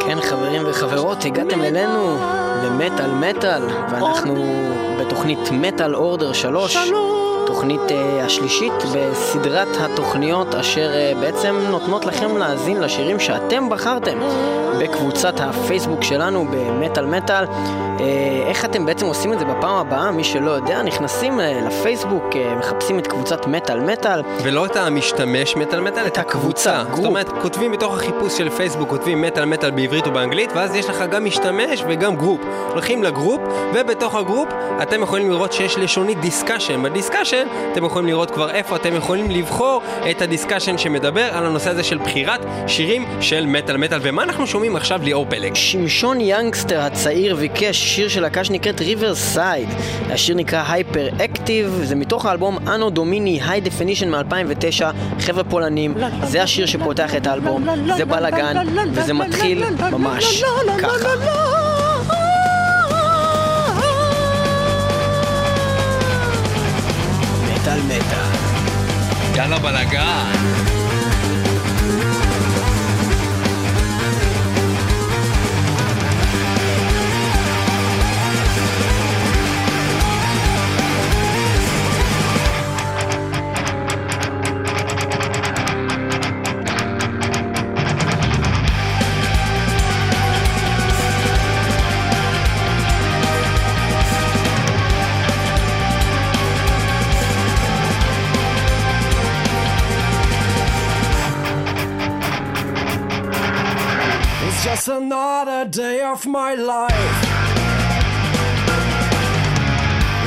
כן, חברים וחברות, הגעתם אלינו למטאל מטאל, ואנחנו בתוכנית Metal Order 3. שלום. התוכנית אה, השלישית בסדרת התוכניות אשר אה, בעצם נותנות לכם להאזין לשירים שאתם בחרתם בקבוצת הפייסבוק שלנו במטאל מטאל. אה, איך אתם בעצם עושים את זה בפעם הבאה? מי שלא יודע, נכנסים אה, לפייסבוק, אה, מחפשים את קבוצת מטאל מטאל. ולא את המשתמש מטאל מטאל, את הקבוצה. זאת אומרת, כותבים בתוך החיפוש של פייסבוק, כותבים מטאל מטאל בעברית או באנגלית, ואז יש לך גם משתמש וגם group. הולכים ל group, ובתוך ה group אתם יכולים לראות שיש לשונית discussion. ב discussion discussion, אתם יכולים לראות כבר איפה אתם יכולים לבחור את ה discussion שמדבר על הנושא הזה של בחירת שירים של מטאל מטאל. ומה אנחנו שומעים עכשיו ליאור פלג? שמשון Youngster הצעיר ביקש שיר של להקה שנקראת Riverside. השיר נקרא Hyperactive, זה מתוך האלבום Anno Domini High Definition מ-2009, חבר'ה פולנים, זה השיר שפותח את האלבום, זה בלאגן, וזה מתחיל ממש ככה. מטאל מטאל. יאללה בלאגן. Another day of my life.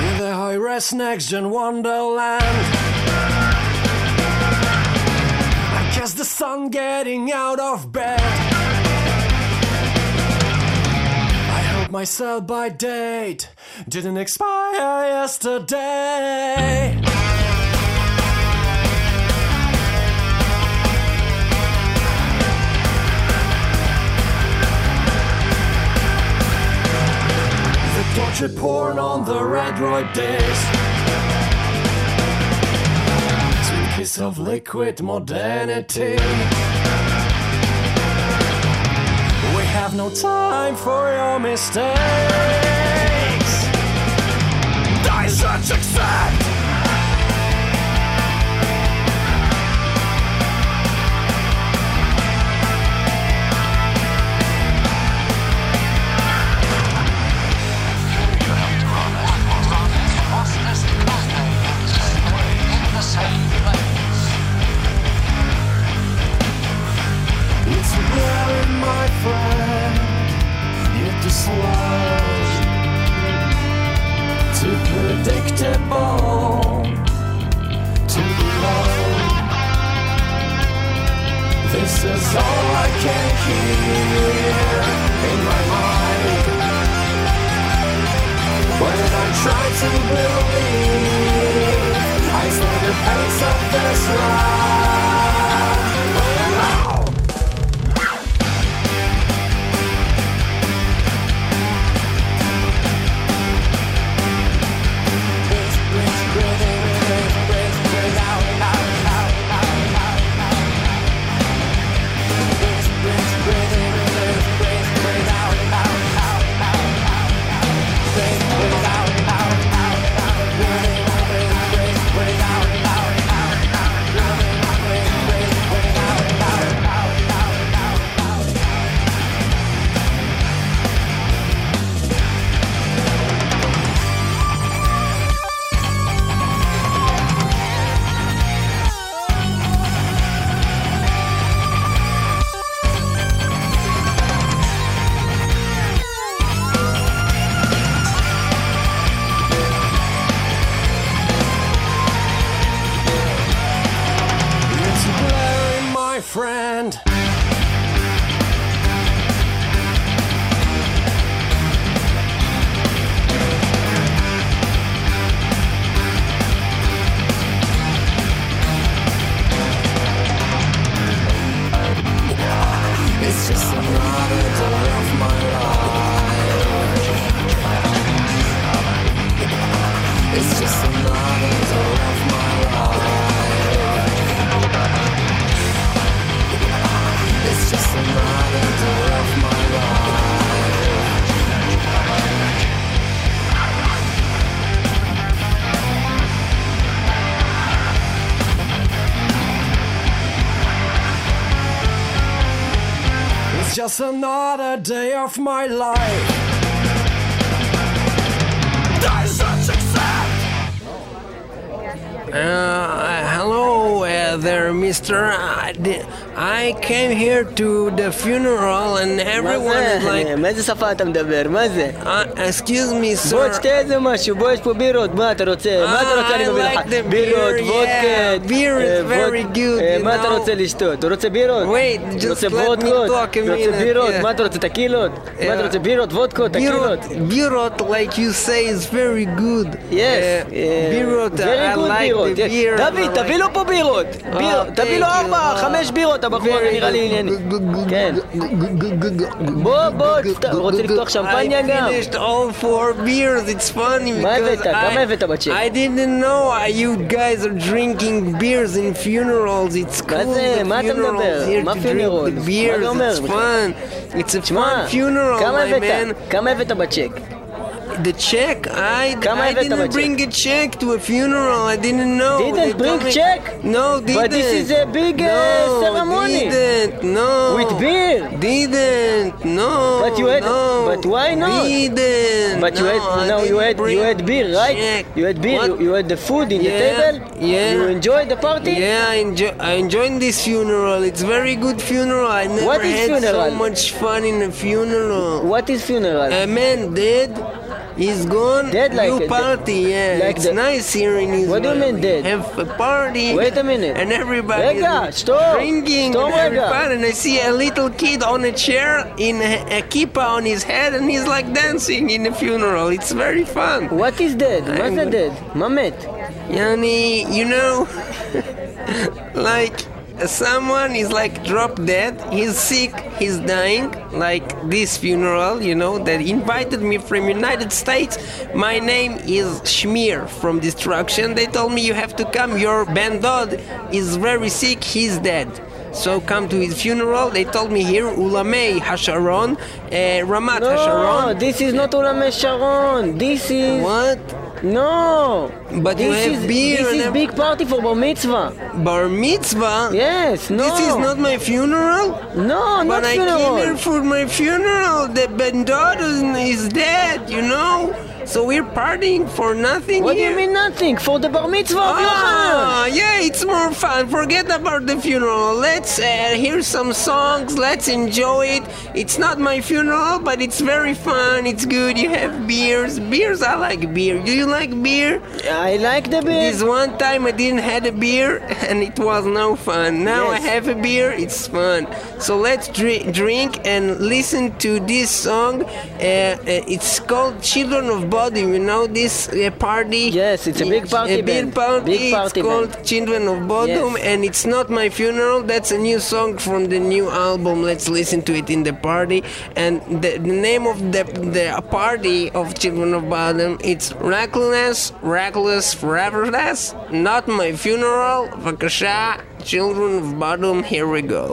In the high res next gen wonderland. I guess the sun getting out of bed. I hope my sell by date didn't expire yesterday. Tortured porn on the Redroid disc. Sweet kiss of liquid modernity. We have no time for your mistakes. Die such accept. Try to believe I slow the pace of this ride. My life. שפה אתה מדבר? מה זה? uh, excuse me, בוא. תשתה איזה משהו, בוא יש פה בירות, מה אתה רוצה? מה אתה רוצה אני מביא לך? בירות, וודקה. is אה, very good, אה, מה אתה. רוצה לשתות? אתה רוצה בירות? Wait, just רוצה let me וודקות? talk a רוצה בירות? מה אתה רוצה? טקילות? מה אתה. רוצה? בירות, וודקות, טקילות? Birot, like you say, is very good. Yes. Uh, birot, very I like בירות. the beer. דוד, תביא לו פה בירות. ביר- Oh, תביא לו. ארבע, חמש בירות, הבחור הזה נראה לי. ענייני. כן. בוא, בוא, רוצה לפתוח שמפניה I גם? finished all four beers, it's funny מה הבאת? כמה I, הבאת בצ'ק? I didn't know uh, you guys are drinking beers in funerals, it's cool. מה זה? מה אתה מדבר? מה funerals? מה אתה אומר it's fun. It's a fun funeral, כמה my הבאת? man. כמה הבאת בצ'ק? the check. I, I didn't bring check. a check to a funeral. I didn't know. Didn't bring coming. check? No, didn't. But this is a big uh, no, ceremony. Didn't. No. With beer. Didn't. No. But you had. No. But why not? Didn't. But you no, had. No, you had. You had beer, right? Check. You had beer. You, you, had the food in yeah, the table. Yeah. You enjoyed the party. Yeah, I enjoy. I enjoyed this funeral. It's very good funeral. I never what is had funeral? so much fun in a funeral. What is funeral? A man dead He's gone. Dead like a party, yeah. Like it's the, nice here in Israel. What do you mean dead? Have a party. Wait a minute. And everybody Vega, stop. drinking. Stop, and, everybody, and I see a little kid on a chair in a, a on his head, and he's like dancing in a funeral. It's very fun. What is dead? What's dead? Mamet. Yani, you know, like someone is like drop dead, he's sick, he's dying, like this funeral, you know, that invited me from United States. My name is Schmier from Destruction. They told me you have to come, your bandod is very sick, he's dead. So come to his funeral. They told me here Ulamei Hasharon, uh, Ramat no, Hasharon. No, this is not Ulamei Sharon. This is what? No. But you this have is, beer This is big party for bar mitzvah. Bar mitzvah? Yes, no. This is not my funeral? No, But not I funeral. came here for my funeral. The bandado is dead, you know? So we're partying for nothing What do you mean nothing? For the bar mitzvah of Ah, Yochanan. yeah, it's more fun. Forget about the funeral. Let's uh, hear some songs. Let's enjoy it. It's not my funeral, but it's very fun. It's good. You have beers. Beers, I like beer. Do you like beer? I like the beer. This one time I didn't had a beer and it was no fun. Now Yes. I have a beer, it's fun. So let's dri- drink and listen to this song. Uh, uh, it's called Children of Body. You know this uh, party? Yes, it's a big party A big party. Big party it's called band. Children of Bodom Yes. and it's not my funeral. That's a new song from the new album. Let's listen to it in the party. And the, the name of the the party of Children of Bodom it's Reckless, Reckless, Foreverness. Not my funeral. Vakasha, Children of Bodom. Here we go.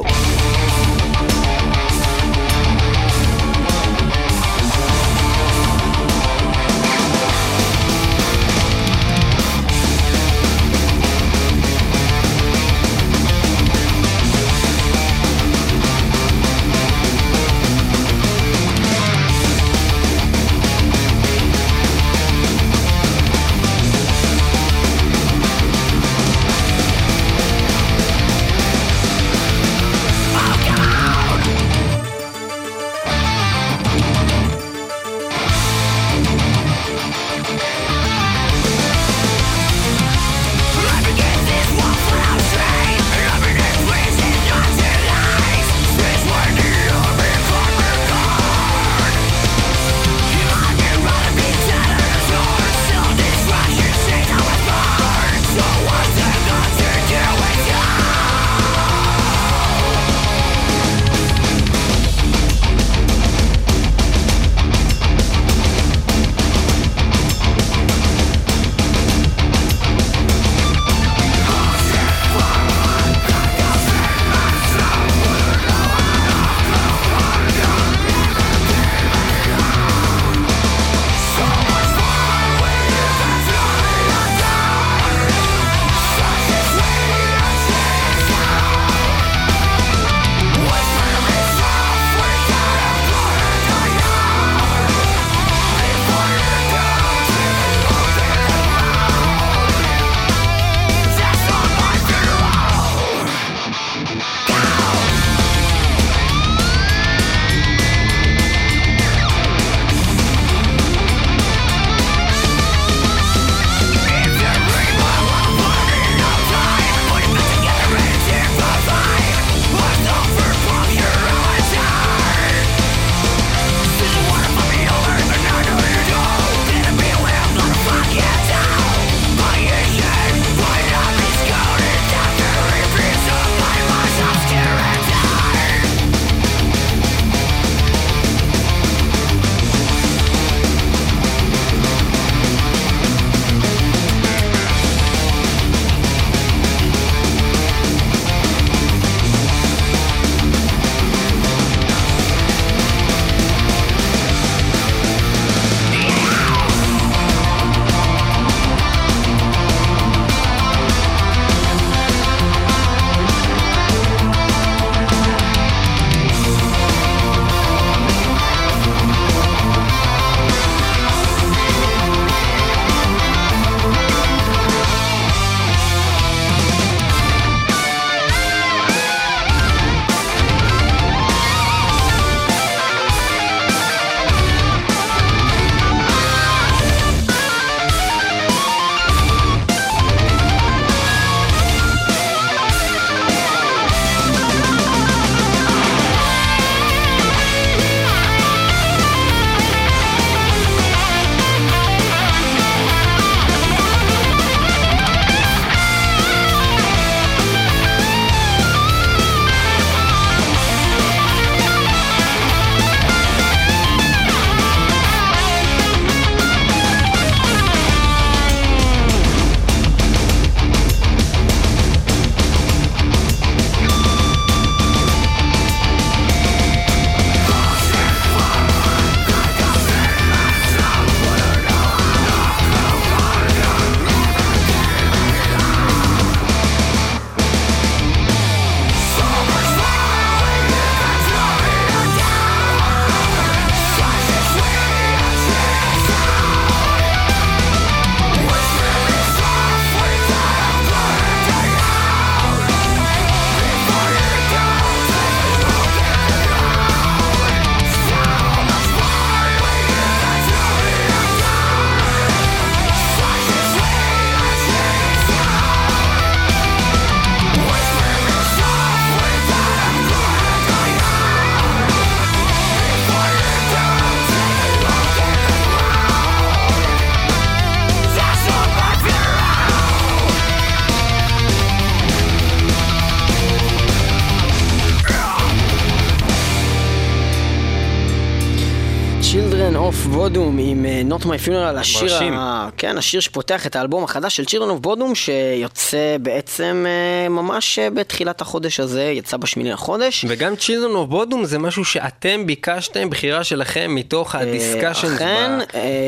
Bodom עם אה, Not My Funeral, השיר. ה... כן, השיר שפותח את האלבום החדש של Children of Bodom, שיוצא בעצם אה, ממש אה, בתחילת החודש הזה, יצא בשמיני לחודש. וגם Children of Bodom זה משהו שאתם ביקשתם, בחירה שלכם מתוך הדיסקשן אכן,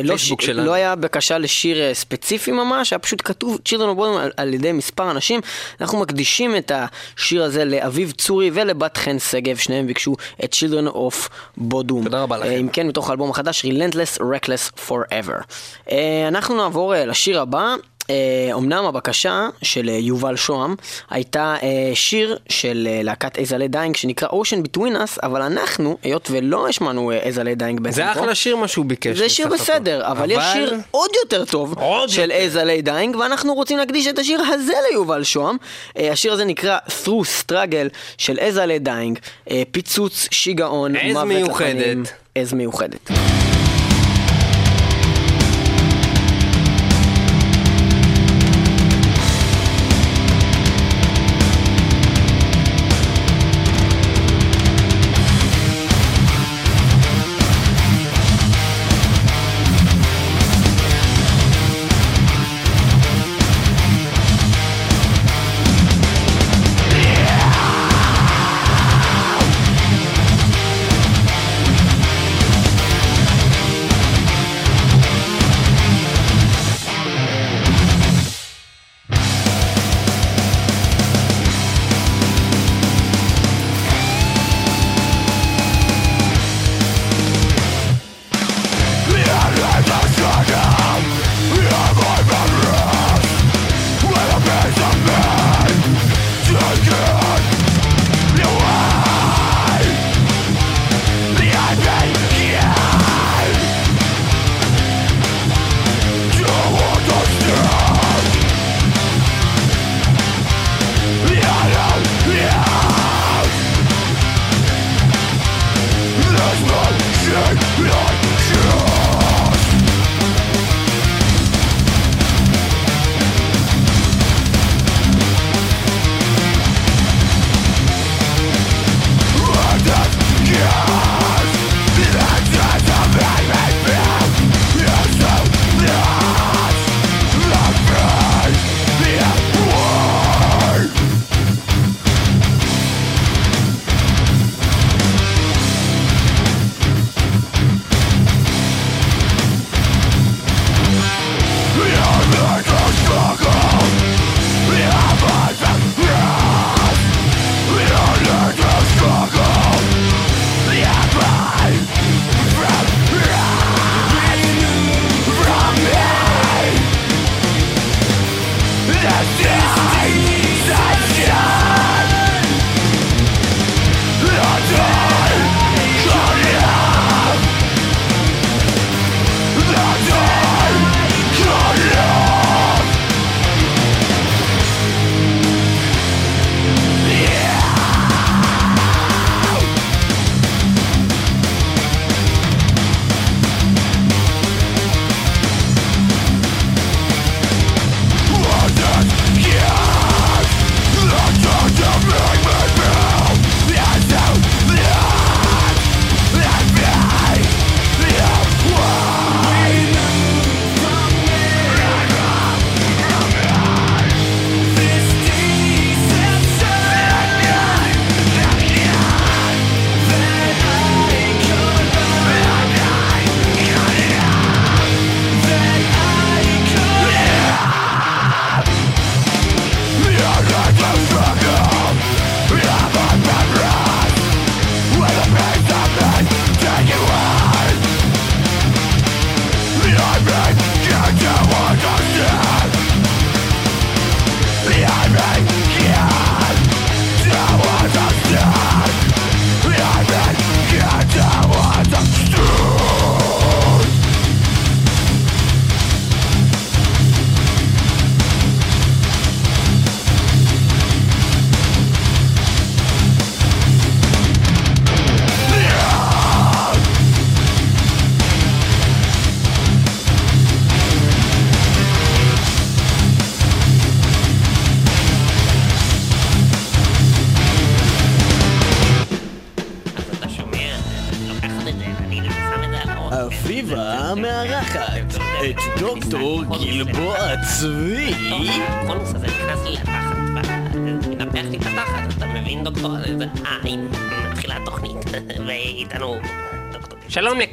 לא. בפייסבוק שלנו. לא היה בקשה לשיר ספציפי ממש, היה פשוט כתוב Children of Bodom על, על ידי מספר אנשים. אנחנו מקדישים את השיר הזה לאביב צורי ולבת חן שגב, שניהם ביקשו את Children of Bodom. תודה רבה לכם. אם כן, מתוך האלבום החדש, Relentless Reckless Forever. אה, אנחנו נעבור אה, לשיר הבא. אה, אמנם הבקשה של אה, יובל שוהם הייתה אה, שיר של אה, להקת As I Lay Dying שנקרא Ocean Between Us, אבל אנחנו, היות ולא השמענו As I Lay Dying בעצם זה פה, אחלה שיר מה שהוא ביקש. זה שיר. בסדר, אבל יש שיר עוד יותר טוב עוד של. As I Lay Dying, ואנחנו רוצים להקדיש את השיר הזה ליובל שוהם. אה, השיר הזה נקרא Through Struggle של איזלה דיינג, אה, פיצוץ, שיגעון, עז מוות מיוחדת. לחיים, עז מיוחדת. Yeah!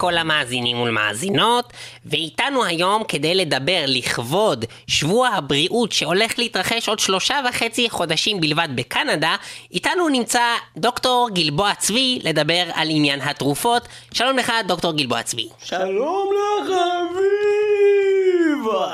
לכל המאזינים ולמאזינות, ואיתנו היום כדי לדבר לכבוד שבוע הבריאות שהולך להתרחש עוד שלושה וחצי חודשים בלבד בקנדה, איתנו נמצא דוקטור גלבוע צבי לדבר על עניין התרופות. שלום לך דוקטור גלבוע צבי. שלום לך, אביבה.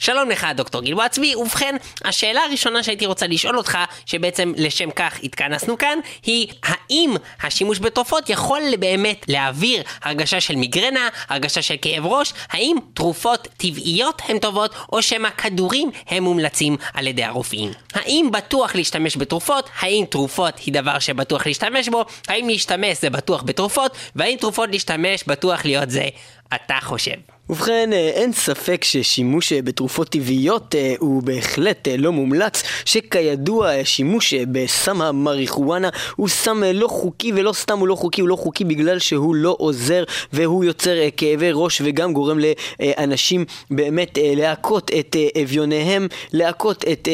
שלום לך, דוקטור גלבוע צבי. ובכן, השאלה הראשונה שהייתי רוצה לשאול אותך, שבעצם לשם כך התכנסנו כאן, היא האם השימוש בתרופות יכול באמת להעביר הרגשה של מיגרנה, הרגשה של כאב ראש? האם תרופות טבעיות הן טובות, או שמא כדורים הם מומלצים על ידי הרופאים? האם בטוח להשתמש בתרופות? האם תרופות היא דבר שבטוח להשתמש בו? האם להשתמש זה בטוח בתרופות? והאם תרופות להשתמש בטוח להיות זה אתה חושב? ובכן, אה, אין ספק ששימוש אה, בתרופות טבעיות אה, הוא בהחלט לא מומלץ, שכידוע שימוש בסם המריחואנה הוא סם לא חוקי, ולא סתם הוא לא חוקי, הוא לא חוקי בגלל שהוא לא עוזר והוא יוצר כאבי ראש וגם גורם לאנשים באמת להכות את אביוניהם, להכות את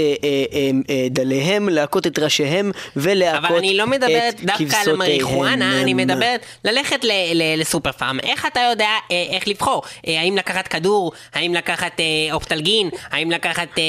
דליהם, להכות את ראשיהם ולהכות אבל אני לא מדברת את דווקא על. המריחואנה, אני מדברת ללכת לסופר פארם. איך אתה יודע איך לבחור? האם לקחת כדור? האם לקחת אה, אופטלגין? האם לקחת, אה,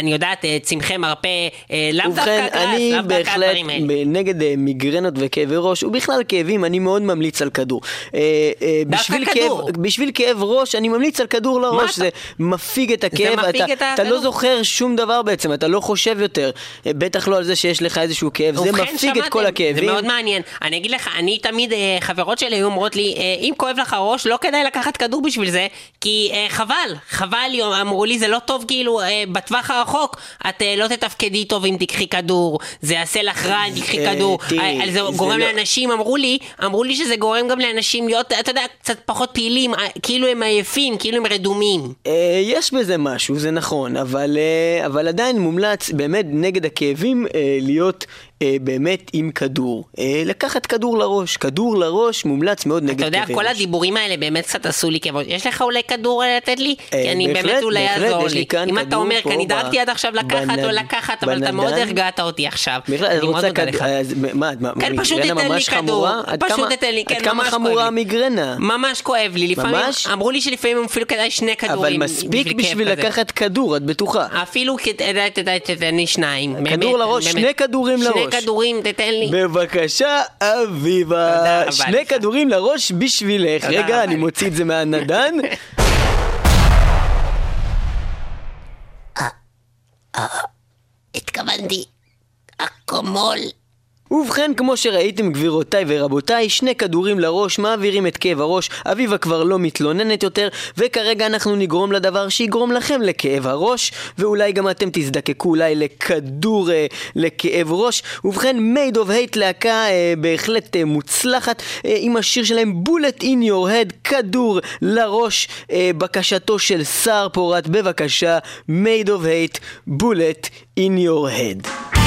אני יודעת, אה, צמחי מרפא? אה, לאו ובכן, דווקא גראס, אני לאו דווקא בהחלט הדברים האלה. ב- נגד אה, מיגרנות וכאבי ראש, ובכלל כאבים, אני מאוד ממליץ על כדור. אה, אה, דווקא בשביל כדור. כאב- בשביל כאב ראש, אני ממליץ על כדור לראש, אתה- זה מפיג את הכאב, מפיג אתה- את אתה לא? זוכר שום דבר בעצם, אתה לא חושב יותר, אה, בטח לא על זה שיש לך איזשהו כאב, זה ובכן, מפיג את שמעתם, כל הכאבים. זה מאוד מעניין. אני אגיד לך, אני תמיד, אה, חברות שלי היו אומרות לי, אה, אם כואב לך הראש, לא כדאי לקחת כדור בשביל זה, כי אה, חבל, חבל, אמרו לי, זה לא טוב, כאילו, אה, בטווח הרחוק, את אה, לא תתפקדי טוב אם תיקחי כדור, זה יעשה לך רע אם תיקחי אה, כדור, אה, זה זה גורם לא- לאנשים, אמרו לי, אמרו לי שזה גורם גם לאנשים להיות, אתה יודע, קצת פחות פעילים, אה, כאילו הם עייפים, כאילו הם רדומים. אה, יש בזה משהו, זה נכון, אבל, אה, אבל עדיין מומלץ באמת נגד הכאבים אה, להיות באמת עם כדור. אה, לקחת כדור לראש, כדור לראש מומלץ מאוד נגד אתה יודע, כאבי כל ראש. הדיבורים האלה באמת קצת עשו לי כאב. ראש. יש לך אולי כדור אה, לתת לי? אה, כי אני בהחלט, באמת אולי יעזור לי אם אתה כדור אומר, כי אני דאגתי עד עכשיו לקחת או לקחת, אבל אתה מאוד בנדן. הרגעת אותי עכשיו. בכלל, אני את מאוד רוצה מודה כד... לך. אז מה, מה, כן, מה, פשוט מיגרנה תיתן לי ממש כדור. חמורה? עד פשוט כמה- תיתן לי, כן, עד כמה ממש כואב חמורה לי. המיגרנה? ממש כואב לי, לפעמים, ממש? אמרו לי שלפעמים אפילו כדאי שני אבל כדורים. מספיק כאב בשביל כזה. לקחת כדור, את בטוחה. אפילו כדאי, תדע, תתן לי שניים. כדור באמת, לראש, באמת. שני כדורים לראש. כדורים, תתן לי. בבקשה, אביבה. שני. כדורים לראש בשבילך. רגע, אני. מוציא את זה מהנדן. התכוונתי, אקמול. ובכן, כמו שראיתם גבירותיי ורבותיי, שני כדורים לראש מעבירים את כאב הראש, אביבה כבר לא מתלוננת יותר, וכרגע אנחנו נגרום לדבר שיגרום לכם לכאב הראש, ואולי גם אתם תזדקקו אולי לכדור אה, לכאב ראש. ובכן, Made of Hate להקה אה, בהחלט אה, מוצלחת, אה, עם השיר שלהם Bullet in Your Head, כדור לראש, אה, בקשתו של סער פורת, בבקשה, מייד אוף הייט, בולט אין יור הד.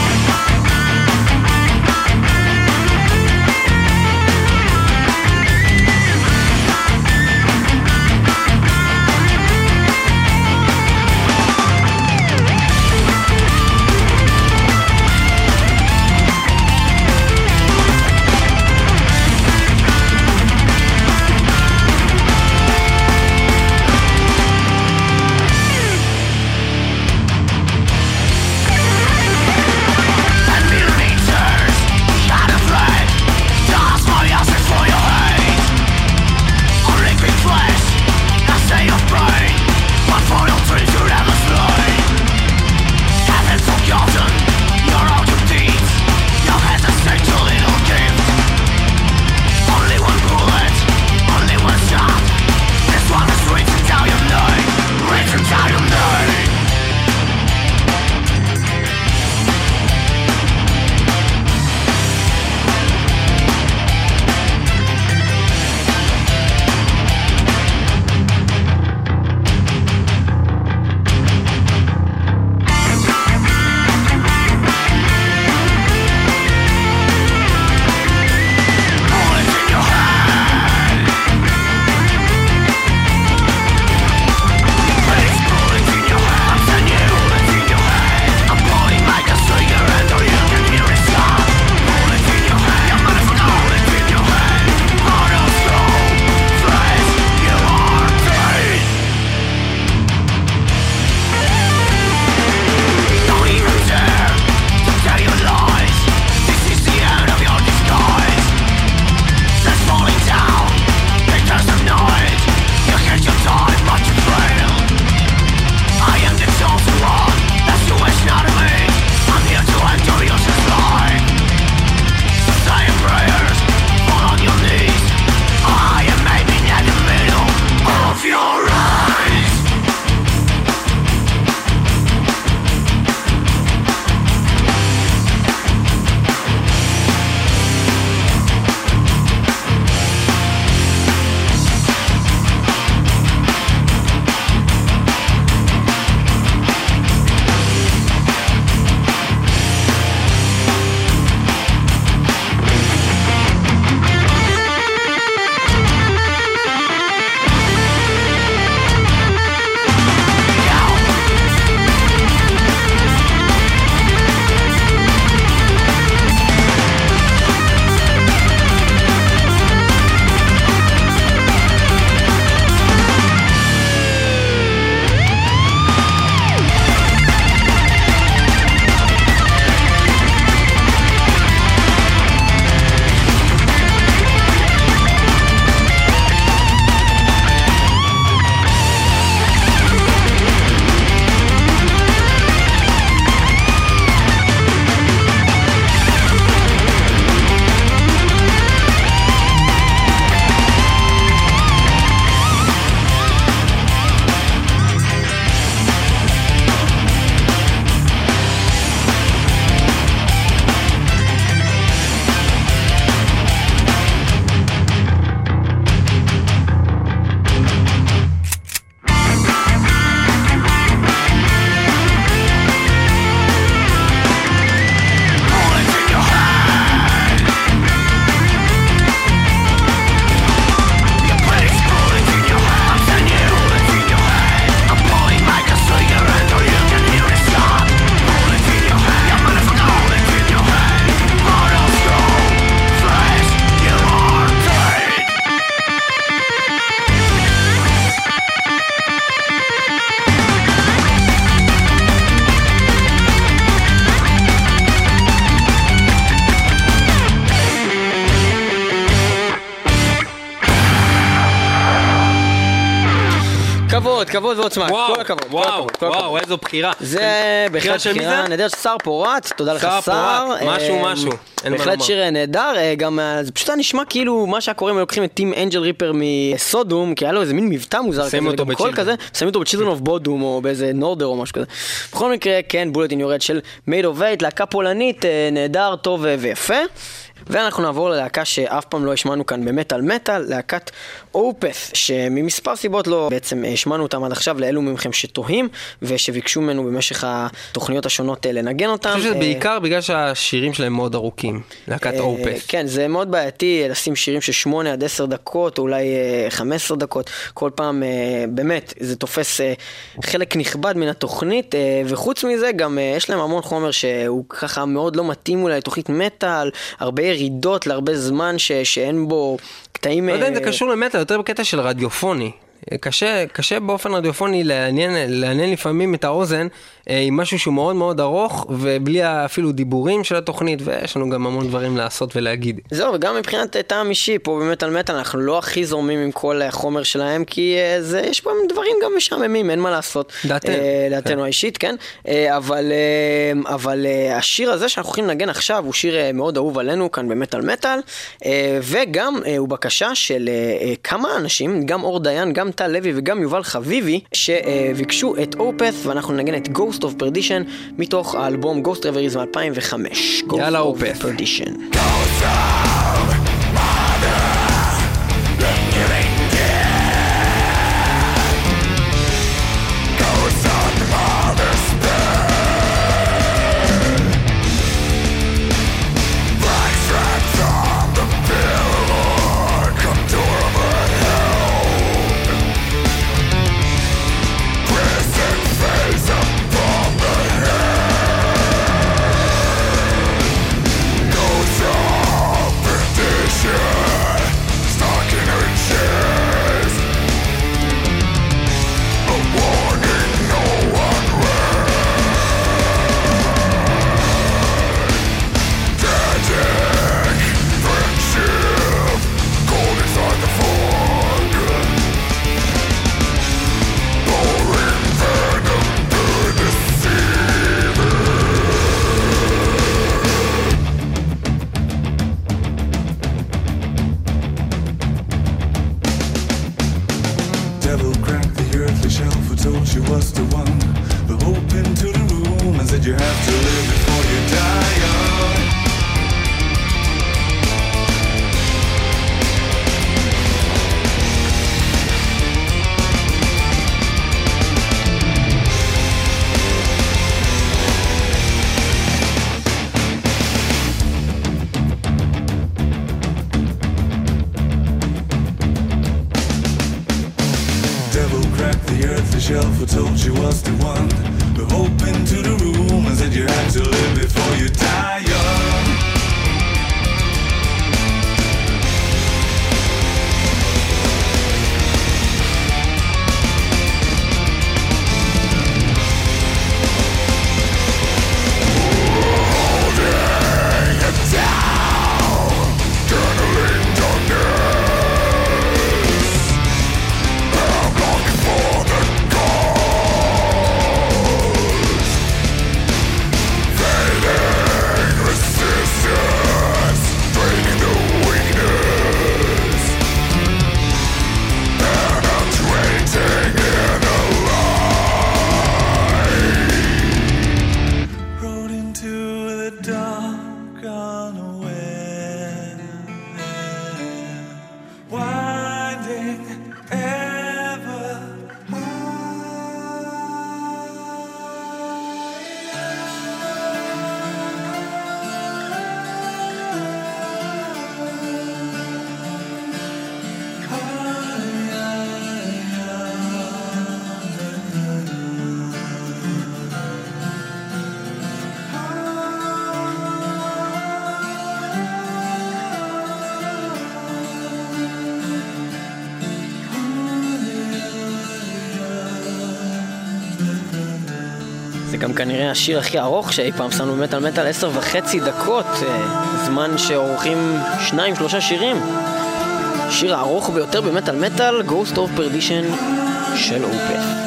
כבוד, ועוצמה, כל הכבוד, וואו, וואו. איזו בחירה. זה בהחלט של בחירה? נהדרת, סער פורת, תודה לך משהו, אה, משהו, מה בהחלט. שיר נהדר, אה, גם אה, זה פשוט היה נשמע כאילו מה שהיה קורה אם לוקחים את Tom Angelripper מ-Sodom, כי היה לו איזה מין מבטא מוזר כזה, וגם קול. כזה, שמים אותו ב-Children of Bodom או באיזה Norther או משהו כזה. בכל מקרה, כן, Bullet in Your Head של Made of Hate, להקה פולנית, אה, נהדר, טוב אה, ויפה. ואנחנו נעבור ללהקה שאף פעם לא השמענו כאן במטאל מטאל, להקת אופס, שממספר סיבות לא בעצם השמענו אותם עד עכשיו לאלו מכם שתוהים, ושביקשו ממנו במשך התוכניות השונות אה, לנגן אותם. אני חושב שזה אה, בעיקר בגלל שהשירים שלהם מאוד ארוכים. להקת אה, אופס. כן, זה מאוד בעייתי אה, לשים שירים של 8 עד 10 דקות, או אולי אה, 15 דקות, כל פעם, אה, באמת, זה תופס אה, חלק נכבד מן התוכנית, אה, וחוץ מזה גם אה, יש להם המון חומר שהוא ככה מאוד לא מתאים אולי לתוכנית מטאל, הרבה ירידות להרבה זמן ש, שאין בו קטעים... לא יודע אם זה אה, קשור למטאל, יותר בקטע של רדיופוני. קשה, קשה באופן רדיופוני לעניין, לעניין לפעמים את האוזן אה, עם משהו שהוא מאוד מאוד ארוך ובלי אפילו דיבורים של התוכנית ויש לנו גם המון דברים לעשות ולהגיד. זהו, וגם מבחינת אה, טעם אישי, פה באמת על מטאל אנחנו לא הכי זורמים עם כל החומר שלהם, כי אה, זה, יש פה דברים גם משעממים, אין מה לעשות. דעתנו. אה, דעתנו האישית, כן. אה, אבל, אה, אבל אה, השיר הזה שאנחנו הולכים לנגן עכשיו הוא שיר אה, מאוד אהוב עלינו כאן במטאל מטאל, אה, וגם אה, הוא בקשה של אה, אה, כמה אנשים, גם אור דיין, גם טל לוי וגם יובל חביבי, שביקשו את אופס, ואנחנו נגן את Ghost of Perdition מתוך האלבום Ghost Reveries מ-2005. יאללה, Ghost of. Perdition. השיר הכי ארוך שאי פעם שמנו במטאל מטאל, עשר וחצי דקות, אה, זמן שעורכים שניים שלושה שירים. השיר הארוך ביותר במטאל מטאל, Ghost of Perdition, של אופף.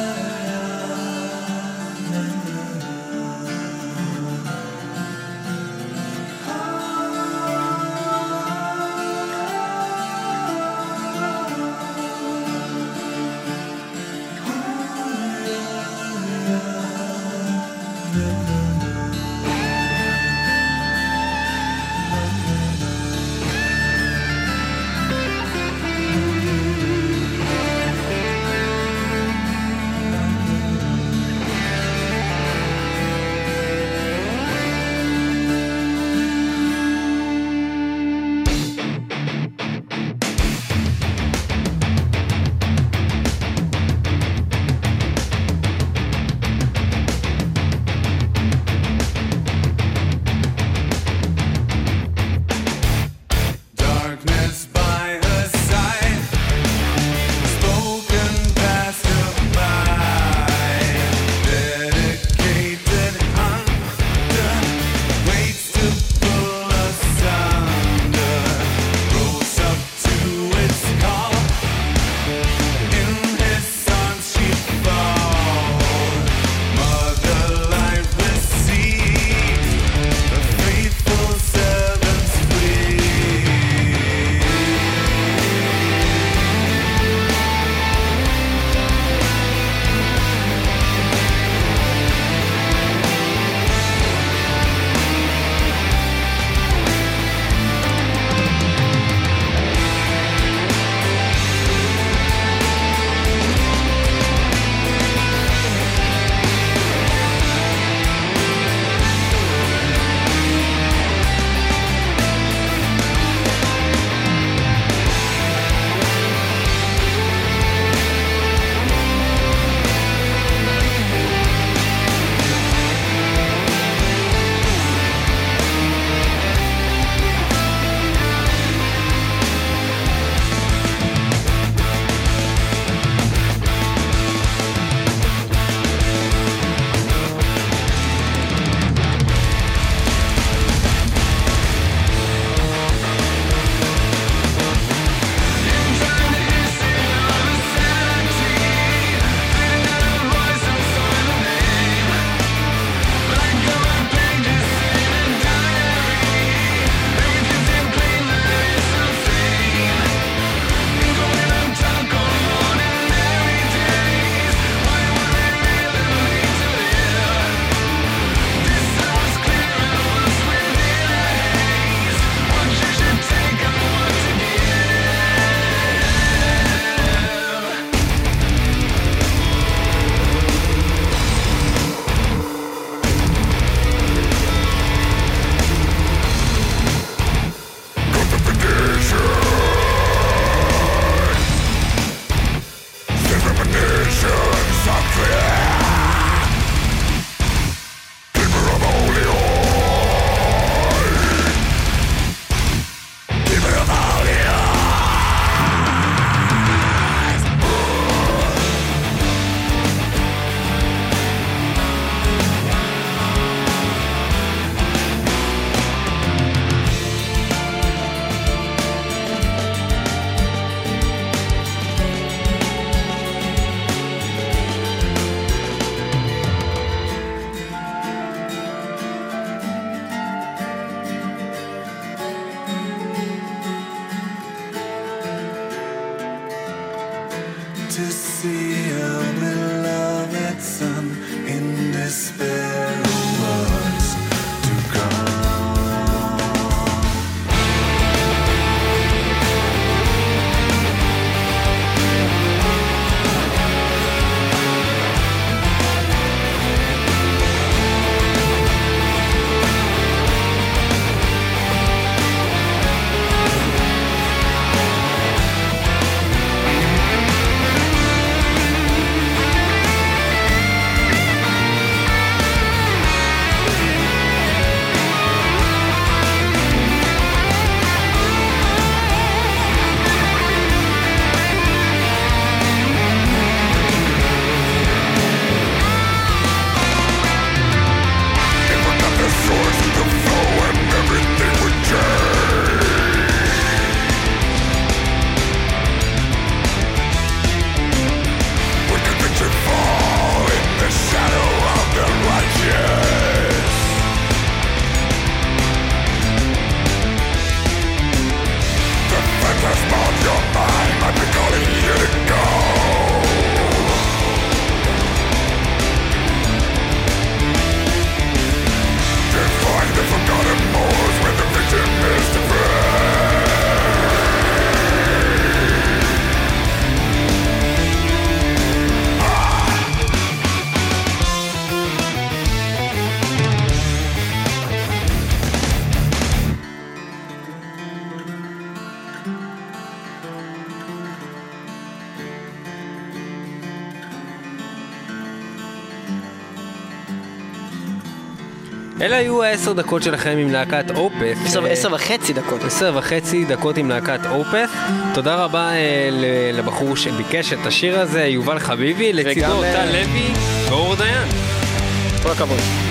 to see היו העשר דקות שלכם עם להקת אופת. עשר- אה, עשר וחצי דקות. עשר וחצי דקות עם להקת אופת. תודה רבה אה, לבחור שביקש את השיר הזה, יובל חביבי, לצידו טל אה, לוי ואור דיין. כל הכבוד.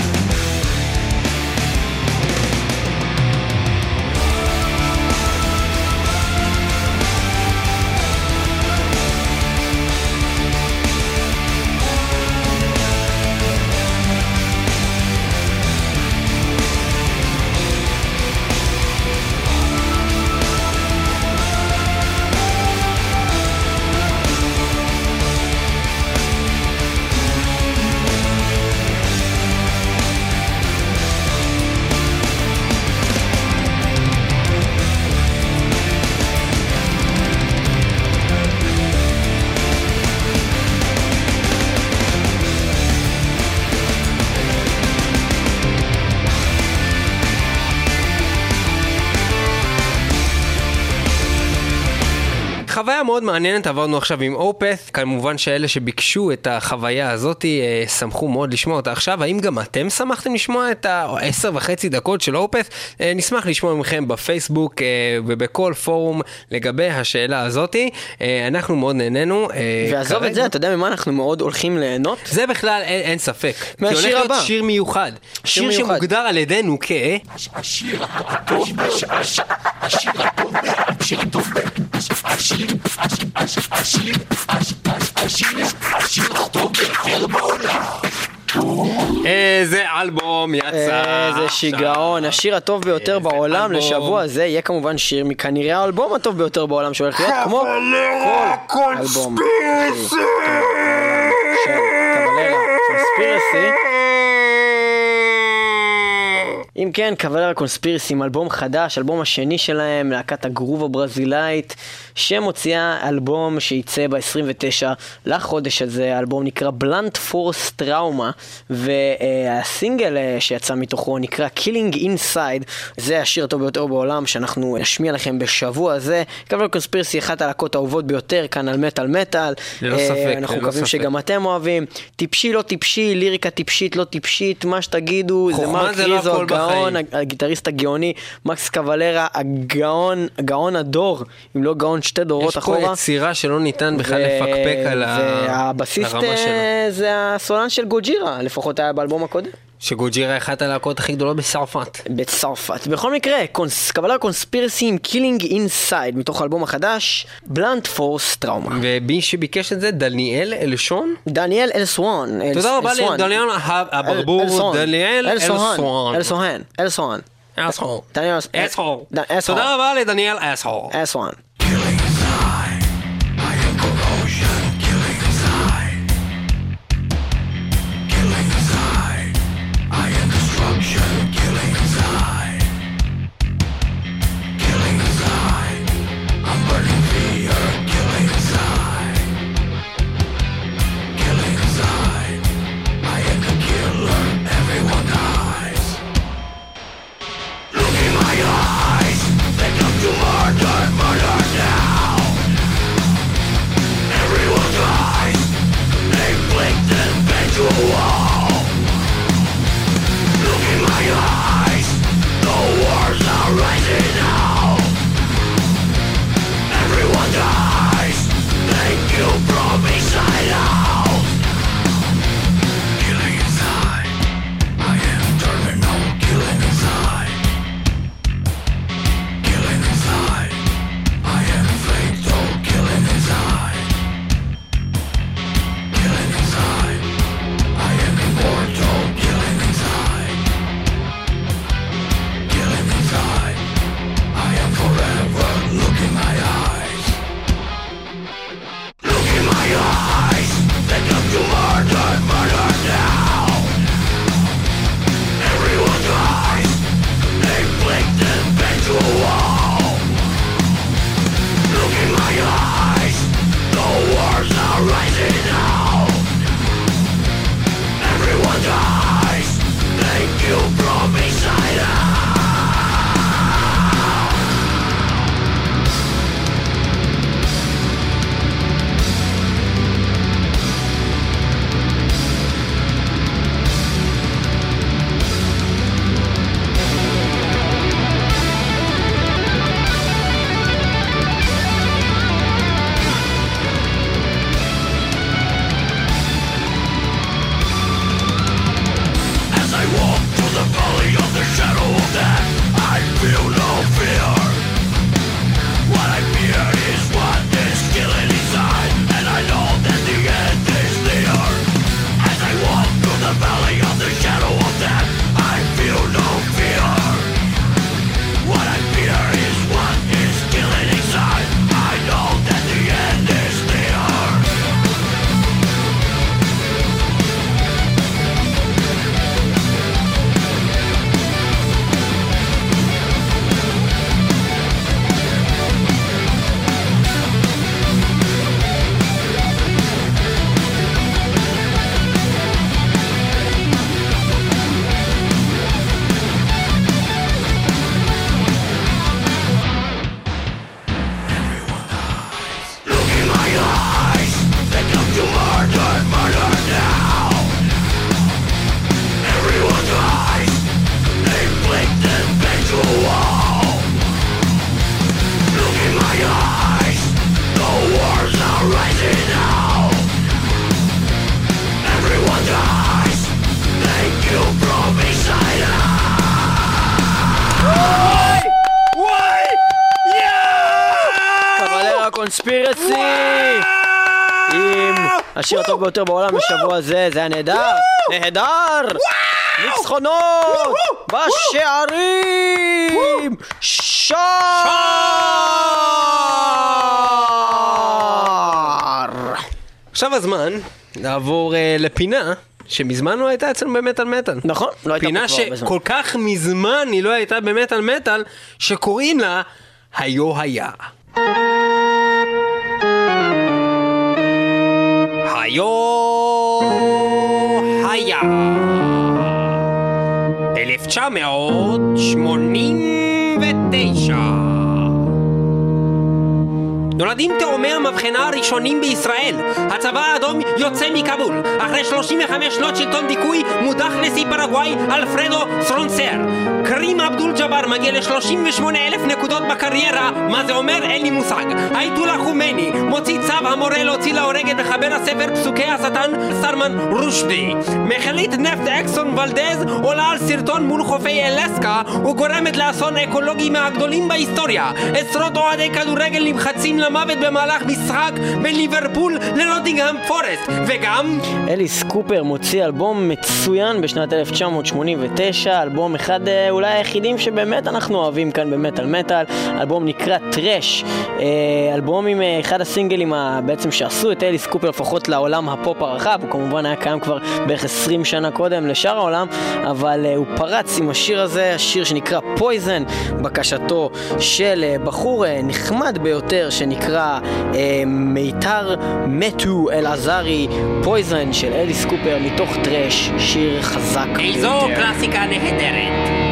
מאוד מעניינת, עברנו עכשיו עם אופת, כמובן שאלה שביקשו את החוויה הזאת אה, שמחו מאוד לשמוע אותה עכשיו, האם גם אתם שמחתם לשמוע את העשר וחצי דקות של אופת? אה, נשמח לשמוע מכם בפייסבוק אה, ובכל פורום לגבי השאלה הזאת, אנחנו מאוד נהנינו. ועזוב את כרגע- זה, אתה יודע ממה אנחנו מאוד הולכים ליהנות? זה בכלל אין, אין ספק. מהשיר כי הולך הבא. להיות שיר מיוחד. שיר שיר מיוחד. שמוגדר על ידינו כ... איזה אלבום יצא. איזה שיגעון, השיר הטוב ביותר בעולם. לשבוע זה יהיה כמובן שיר מכנראה האלבום הטוב ביותר בעולם שהולך להיות כמו כל אלבום. קונספירסי. אם כן, קבלרה קונספירסי עם אלבום חדש, אלבום השני שלהם, להקת הגרוב הברזילאית, שמוציאה אלבום שייצא ב-29 לחודש הזה, האלבום נקרא בלנט פורס טראומה, והסינגל אה, שיצא מתוכו נקרא Killing Inside, זה השיר הטוב ביותר בעולם שאנחנו נשמיע לכם בשבוע הזה. קבלרה קונספירסי, אחת הלהקות האהובות ביותר כאן על מטאל מטאל. ללא אה, ספק, אנחנו ללא מקווים ספק. שגם אתם אוהבים. טיפשי לא טיפשי, ליריקה טיפשית לא טיפשית, מה שתגידו, זה מרק לא ריזו, הכל הגאון. הגיטריסט הגאוני, מקס קבלרה, הגאון, גאון הדור, אם לא גאון שתי דורות יש פה אחורה. יצירה שלא ניתן בכלל ו- לפקפק על והבסיסט הרמה שלו. אה, זה הסולן של גוג'ירה, לפחות היה באלבום הקודם. שגוג'ירה אחת הלהקות הכי גדולות בצרפת. בצרפת. בכל מקרה, קונס... קבלה קונספירסי עם קילינג אינסייד, מתוך האלבום החדש, בלנט פורס טראומה. ומי שביקש את זה, דניאל אלשון. דניאל אלסואן. אל- תודה רבה. לדניאל הברבור. דניאל אלסואן. אלסואן. אלסואן. אסהול. דניאל. תודה רבה לדניאל אסהול. אלסואן. killed הטוב ביותר בעולם לשבוע זה, זה היה נהדר! נהדר! ניצחונות! בשערים! שער! עכשיו הזמן לעבור אה, לפינה שמזמן לא הייתה אצלנו במטאל מטאל. נכון, לא הייתה פה פינה כבר הרבה זמן. שכל כך מזמן היא לא הייתה במטאל מטאל, שקוראים לה היו היה. היו היה. 1989 נולדים תאומי המבחנה הראשונים בישראל. הצבא האדום יוצא מכבול. אחרי 35 שנות שלטון דיכוי, מודח נשיא פרגוואי אלפרדו סרונסר. קרים אבדול ג'אבר מגיע ל-38 אלף נקודות בקריירה, מה זה אומר? אין לי מושג. אייטולה חומייני מוציא צו המורה להוציא להורג את מחבר הספר פסוקי השטן סלמן רושדי. מכלית נפט אקסון ולדז עולה על סרטון מול חופי אלסקה וגורמת לאסון אקולוגי מהגדולים בהיסטוריה. עשרות אוהדי כדורגל נמחצים למוות במהלך משחק בין ליברפול לנוטינגהאם פורסט. וגם... אליס קופר מוציא אלבום מצוין בשנת 1989, אלבום אחד אה, אולי היחידים שבאמת אנחנו אוהבים כאן במטאל מטאל, אלבום נקרא Trash, אה, אלבום עם אה, אחד הסינגלים בעצם שעשו את אליס קופר לפחות לעולם הפופ הרחב, הוא כמובן היה קיים כבר בערך 20 שנה קודם לשאר העולם, אבל הוא פרץ עם השיר הזה, השיר שנקרא Poison, בקשתו של בחור נחמד ביותר שנקרא אה, מיתר מתו אלעזרי Poison של אליס קופר מתוך Trash, שיר חזק איזו. קלאסיקה נהדרת.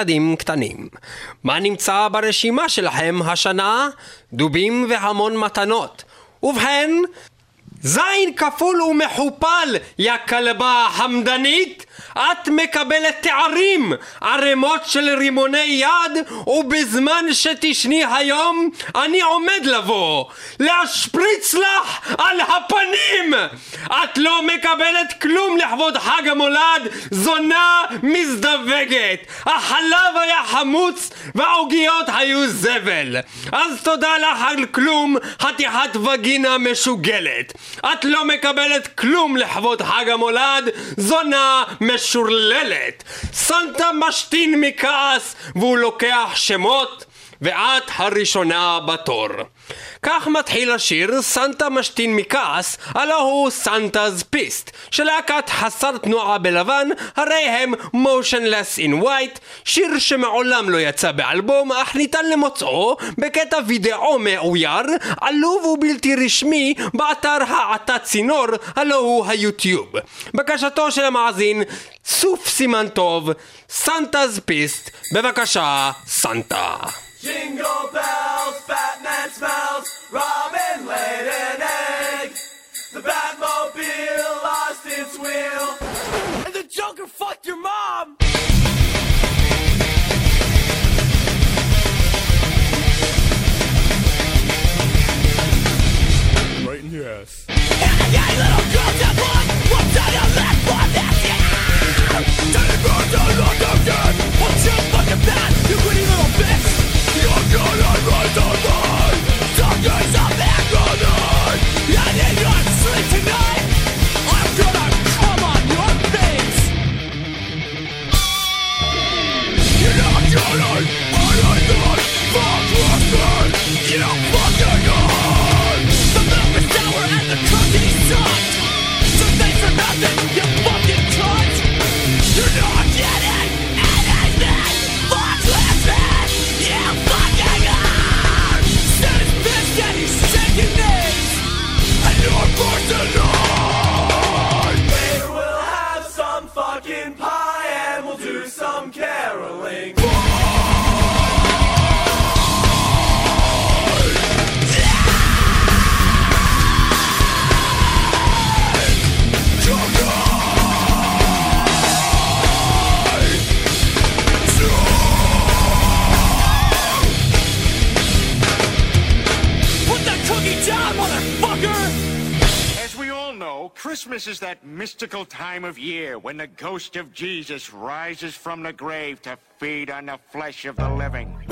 וילדים קטנים. מה נמצא ברשימה שלכם השנה? דובים והמון מתנות. ובכן, זין כפול ומכופל, יא כלבה חמדנית! את מקבלת תארים, ערימות של רימוני יד, ובזמן שתשני היום, אני עומד לבוא, להשפריץ לך על הפנים! את לא מקבלת כלום לכבוד חג המולד, זונה מזדווגת! החלב היה חמוץ והעוגיות היו זבל! אז תודה לך על כלום, חתיכת וגינה משוגלת! את לא מקבלת כלום לכבוד חג המולד, זונה משורללת! סנטה משתין מכעס והוא לוקח שמות ואת הראשונה בתור. כך מתחיל השיר סנטה משתין מכעס, הלא הוא סנטה's פיסט, של להקת חסר תנועה בלבן, הרי הם motionless in white, שיר שמעולם לא יצא באלבום, אך ניתן למוצאו בקטע וידאו מאויר, עלוב ובלתי רשמי, באתר העתה צינור, הלא הוא היוטיוב. בקשתו של המאזין, סוף סימן טוב, סנטה's פיסט, בבקשה, סנטה. Jingle bells, Batman smells, Robin laid an egg. The Batmobile lost its wheel. And the Joker fucked your mom! Right in your ass. Hey, hey little girl, that one! What's on your left? One that's you! Tell me, girl, don't! I like, I Christmas is that mystical time of year when the ghost of Jesus rises from the grave to feed on the flesh of the living.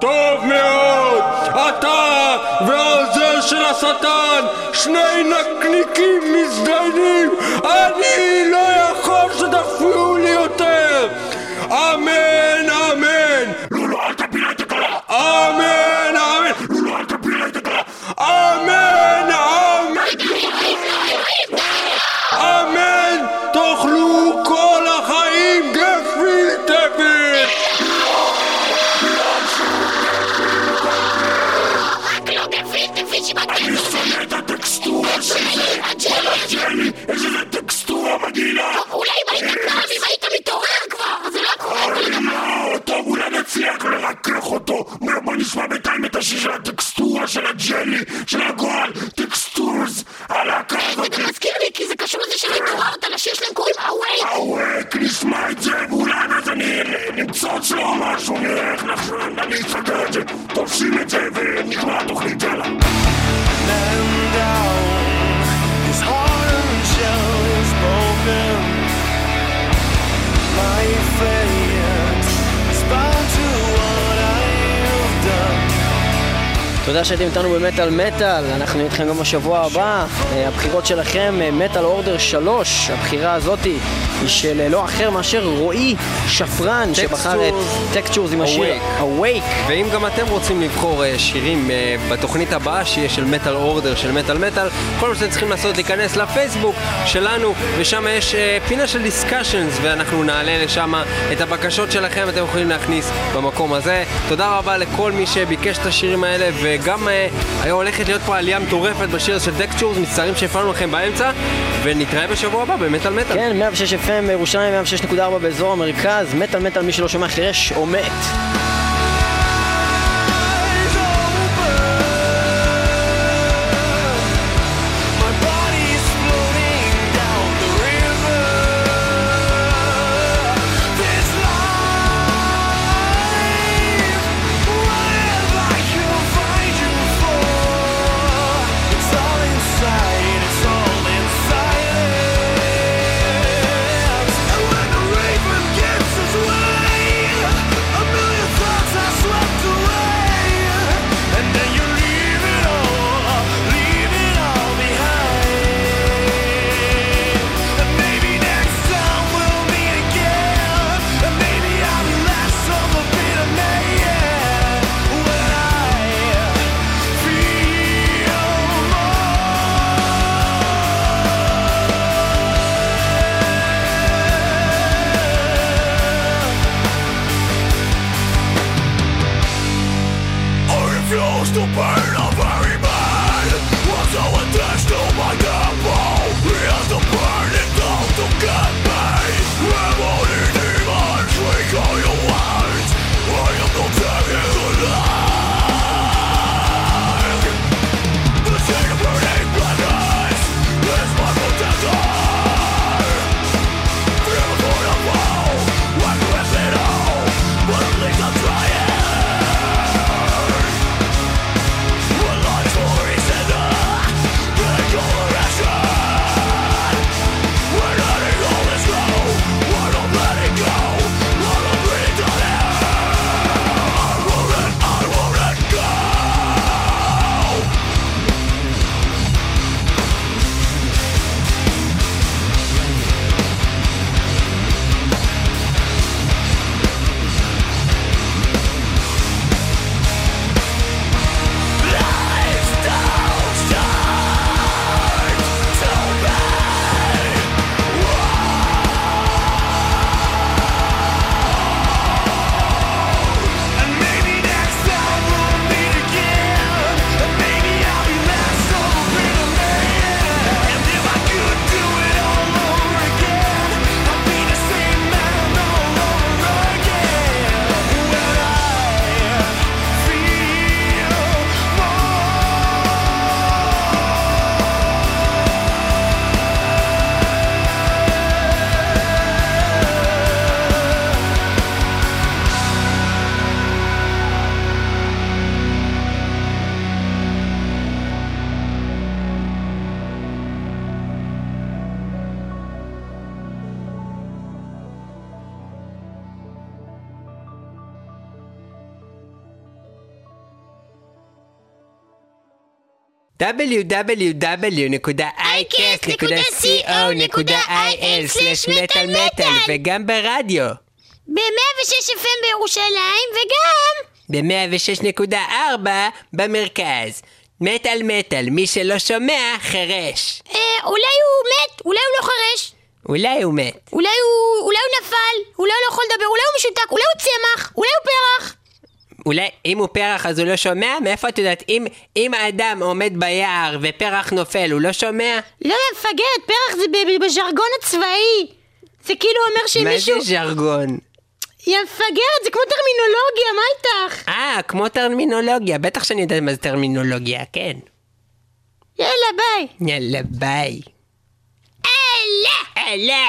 טוב מאוד! אתה והעוזר של השטן, שני נקניקים מזדיינים, אני לא... תודה שהייתם איתנו במטאל מטאל, אנחנו נהיה איתכם גם בשבוע הבא, אה, הבחירות שלכם, אה, Metal Order 3, הבחירה הזאתי היא של אה, לא אחר מאשר רועי שפרן שבחר את Textures עם השיר Awake. ואם גם אתם רוצים לבחור שירים בתוכנית הבאה שיהיה של Metal Order של מטאל מטאל, כל מה שאתם צריכים לעשות להיכנס לפייסבוק. שלנו, ושם יש אה, פינה של discussions, ואנחנו נעלה לשם את הבקשות שלכם, אתם יכולים להכניס במקום הזה. תודה רבה לכל מי שביקש את השירים האלה, וגם אה, אה, היום הולכת להיות פה עלייה מטורפת בשיר של Textures, מצטערים שהפעלנו לכם באמצע, ונתראה בשבוע הבא במטאל מטאל. כן, 106 FM בירושלים, 106.4 באזור המרכז, מטאל מטאל, מי שלא שומע, חירש או מת. www.icast.co.il מטאל וגם ברדיו ב-106 FM בירושלים, וגם... ב-106.4 במרכז. מטאל מטאל, מי שלא שומע, חירש. אה, אולי הוא מת, אולי הוא לא חירש, אולי הוא מת. אולי הוא, אולי הוא נפל, אולי הוא לא יכול לדבר, אולי הוא משותק, אולי הוא צמח, אולי הוא פרח. אולי אם הוא פרח אז הוא לא שומע? מאיפה את יודעת? אם, אם האדם עומד ביער ופרח נופל, הוא לא שומע? לא, מפגרת, פרח זה ב- בז'רגון הצבאי. זה כאילו אומר מה שמישהו... זה ז'רגון? יא מפגרת, זה כמו טרמינולוגיה, מה איתך? אה, כמו טרמינולוגיה, בטח שאני יודעת מה זה טרמינולוגיה, כן. יאללה, ביי. יאללה ביי. אלה! אלה!